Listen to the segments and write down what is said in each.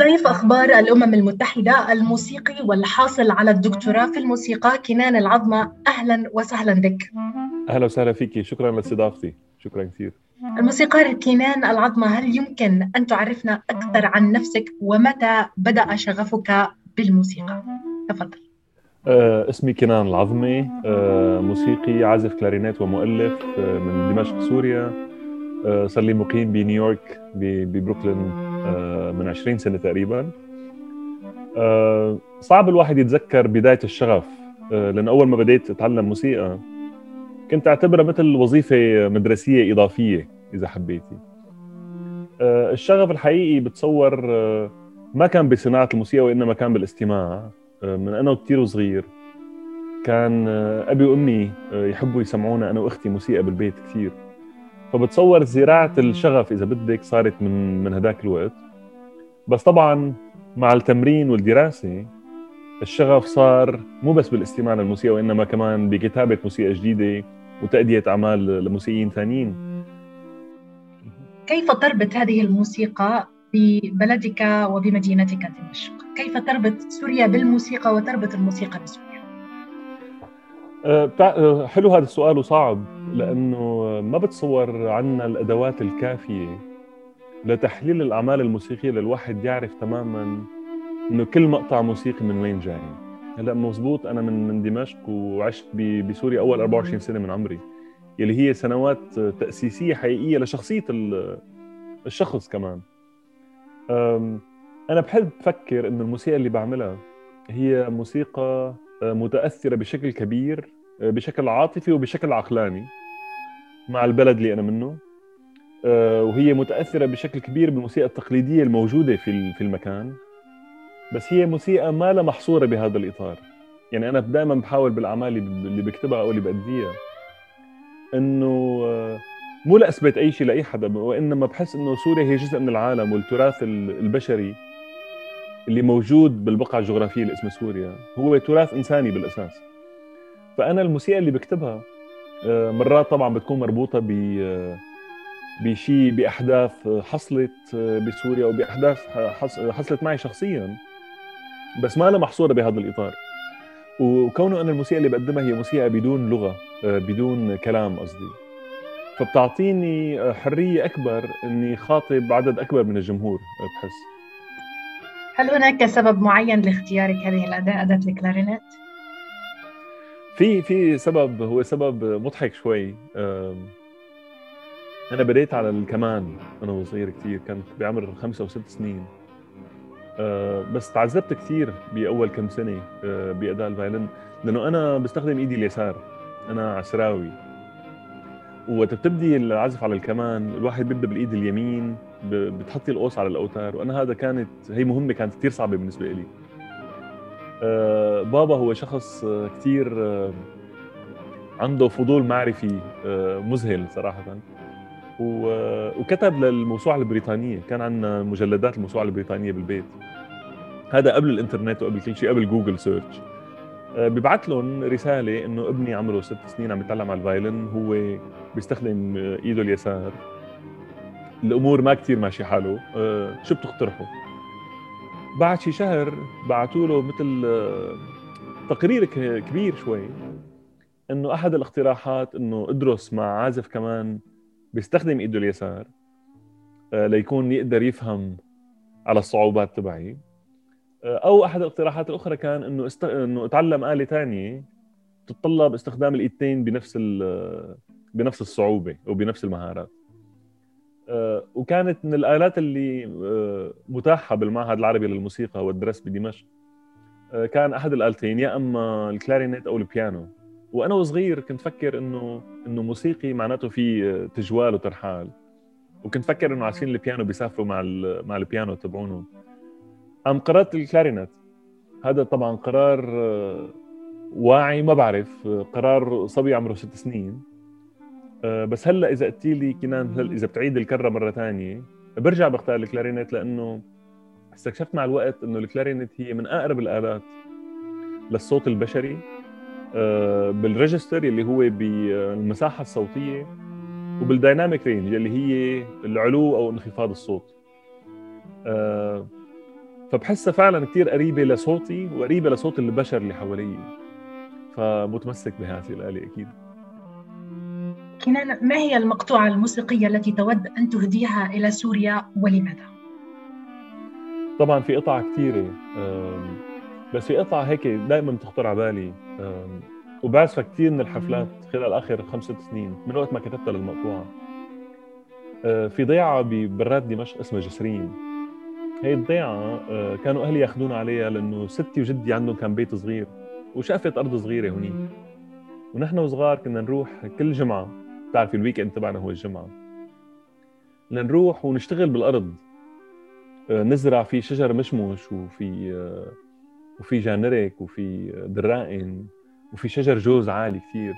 ضيف أخبار الأمم المتحدة الموسيقي والحاصل على الدكتوراه في الموسيقى كنان العظمة أهلا وسهلا بك. أهلا وسهلا فيك. شكرا لاستضافتي شكرا كثير. الموسيقار كنان العظمة هل يمكن أن تعرفنا أكثر عن نفسك؟ ومتى بدأ شغفك بالموسيقى؟ تفضل. آه، اسمي كنان العظمي. آه، موسيقي عازف كلارينيت ومؤلف آه، من دمشق سوريا. آه، صار لي مقيم بنيويورك ببروكلين. من 20 سنة تقريبا. آه، صعب الواحد يتذكر بداية الشغف لأن أول ما بديت أتعلم موسيقى كنت أعتبرها مثل وظيفة مدرسية إضافية إذا حبيتي. الشغف الحقيقي بتصور ما كان بصناعة الموسيقى وإنما كان بالاستماع. من أنا كثير صغير كان أبي وأمي يحبوا يسمعونا أنا وأختي موسيقى بالبيت كثير فبتصور زراعة الشغف إذا بدك صارت من من هذاك الوقت بس طبعا مع التمرين والدراسة الشغف صار مو بس بالاستماع للموسيقى وإنما كمان بكتابة موسيقى جديدة وتأدية أعمال لموسيقيين ثانيين كيف تربط هذه الموسيقى ببلدك وبمدينتك دمشق؟ كيف تربط سوريا بالموسيقى وتربط الموسيقى بسوريا؟ أه، أه، حلو هذا السؤال وصعب لأنه ما بتصور عنا الأدوات الكافية لتحليل الأعمال الموسيقية للواحد يعرف تماما إنه كل مقطع موسيقي من وين جاي. هلأ مزبوط أنا من من دمشق وعشت بسوريا أول 24 سنة من عمري يلي هي سنوات تأسيسية حقيقية لشخصية الشخص كمان. أنا بحب أفكر إنه الموسيقى اللي بعملها هي موسيقى متأثرة بشكل كبير بشكل عاطفي وبشكل عقلاني. مع البلد اللي أنا منه. آه، وهي متأثرة بشكل كبير بالموسيقى التقليدية الموجودة في في المكان. بس هي موسيقى ما لها محصورة بهذا الإطار. يعني أنا دائما بحاول بالأعمال اللي بكتبها أو اللي بأديها. إنه آه، مو لأثبت أي شيء لأي حدا وإنما بحس إنه سوريا هي جزء من العالم والتراث البشري اللي موجود بالبقعة الجغرافية اللي اسمها سوريا. هو تراث إنساني بالأساس. فأنا الموسيقى اللي بكتبها مرات طبعا بتكون مربوطة ب آه، بشيء بأحداث حصلت آه، بسوريا أو بأحداث حصلت معي شخصيا بس ما لها محصورة بهذا الإطار. وكونه أنا الموسيقى اللي بقدمها هي موسيقى بدون لغة بدون كلام قصدي. فبتعطيني حرية أكبر إني خاطب عدد أكبر من الجمهور بحس. هل هناك سبب معين لاختيارك هذه الأداة أداة الكلارينيت؟ في في سبب هو سبب مضحك شوي. أنا بديت على الكمان أنا وصغير كثير كنت بعمر خمسة أو ست سنين. أه، بس تعذبت كثير بأول كم سنة أه، بأداء ال violin لأنه أنا بستخدم إيدي اليسار أنا عسراوي. وقت بتبدي العزف على الكمان الواحد بيبدأ بالإيد اليمين بتحطي القوس على الأوتار وأنا هذا كانت هي مهمة كانت كثير صعبة بالنسبة لي آه، بابا هو شخص آه، كثير آه، عنده فضول معرفي مذهل صراحة. وكتب للموسوعة البريطانية كان عندنا مجلدات الموسوعة البريطانية بالبيت. هذا قبل الإنترنت وقبل كل شيء قبل Google search. ببعث لهم رسالة إنه ابني عمره ست سنين عم يتعلم على ال violin هو بيستخدم إيده اليسار. الأمور ما كثير ماشي حاله. شو بتقترحوا بعد شي شهر بعثوا له مثل آه، تقرير كبير شوي إنه أحد الاقتراحات إنه إدرس مع عازف كمان بيستخدم إيده اليسار آه، ليكون يقدر يفهم على الصعوبات تبعي. آه، أو أحد الاقتراحات الأخرى كان إنه است... إنه اتعلم آلة ثانية تتطلب استخدام الإيدتين بنفس ال... بنفس الصعوبة وبنفس المهارات. وكانت من الآلات اللي آه، متاحة بالمعهد العربي للموسيقى والدرس بدمشق. آه، كان أحد الآلتين يا أما الكلارينيت أو البيانو. وأنا وصغير كنت فكر إنه إنه موسيقي معناته في تجوال وترحال. وكنت فكر إنه عازفين البيانو بيسافروا مع مع البيانو تبعونهم قام قررت الكلارينيت. هذا طبعا قرار واعي ما بعرف. قرار صبي عمره ست سنين. آه، بس هلا إذا قلت لي كنان هل إذا بتعيد الكرة مرة ثانية برجع بختار الكلارينيت لأنه استكشفت مع الوقت إنه الكلارينيت هي من أقرب الآلات للصوت البشري آه، بال register اللي هو بالمساحة الصوتية وبال dynamic range اللي هي العلو أو انخفاض الصوت. آه، فبحسها فعلا كثير قريبة لصوتي وقريبة لصوت البشر اللي حوالي فمتمسك بهذه الآلة أكيد. كنان ما هي المقطوعة الموسيقية التي تود أن تهديها إلى سوريا ولماذا؟ طبعا في قطع كثيرة بس في قطعة هيك دائما بتخطر على بالي. وبعزفها كثير من الحفلات خلال آخر خمسة سنين من وقت ما كتبتها للمقطوعة. آه، في ضيعة بريف دمشق اسمها جسرين. هي الضيعة آه، كانوا أهلي ياخذونا عليها لأنه ستي وجدي عندهم كان بيت صغير وشقفة أرض صغيرة هنيك ونحن وصغار كنا نروح كل جمعة بتعرفي ال weekend تبعنا هو الجمعة. بدنا نروح ونشتغل بالأرض. آه، نزرع في شجر مشمش وفي وفي جانرك وفي دراقن وفي شجر جوز عالي كثير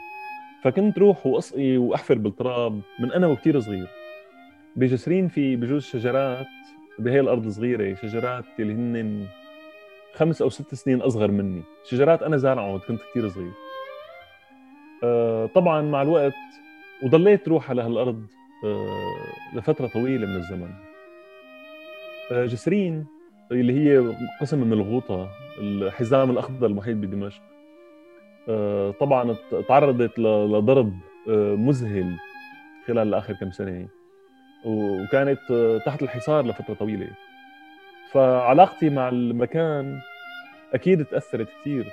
فكنت روح واسقي وأحفر بالتراب من أنا وكثير صغير. بجسرين في بجوز شجرات بهي الأرض الصغيرة شجرات اللي هن خمس أو ست سنين أصغر مني. شجرات أنا زارعهم كنت كثير صغير. آه طبعا مع الوقت وضليت روح على هالأرض آه لفترة طويلة من الزمن. آه جسرين اللي هي قسم من الغوطة الحزام الأخضر المحيط بدمشق. آه، طبعا تعرضت لضرب مذهل خلال اخر كم سنة. وكانت تحت الحصار لفترة طويلة. فعلاقتي مع المكان أكيد تأثرت كثير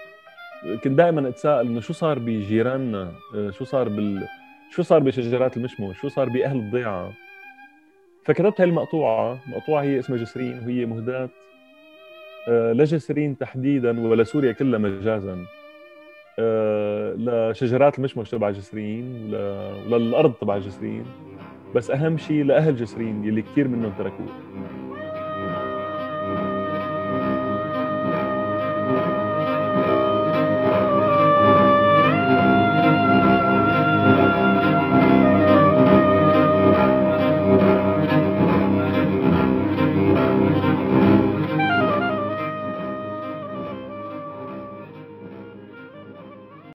كنت دائما أتساءل إنه شو صار بجيراننا؟ شو صار بال شو صار بشجرات المشمش؟ شو صار بأهل الضيعة؟ فكتبت هاي المقطوعة مقطوعة هي اسمها جسرين وهي مهداة لجسرين تحديدا ولسوريا كلها مجازا. آه، لشجرات المشمش تبع جسرين وللارض تبع جسرين. بس أهم شيء لأهل جسرين يلي كثير منهم تركوه.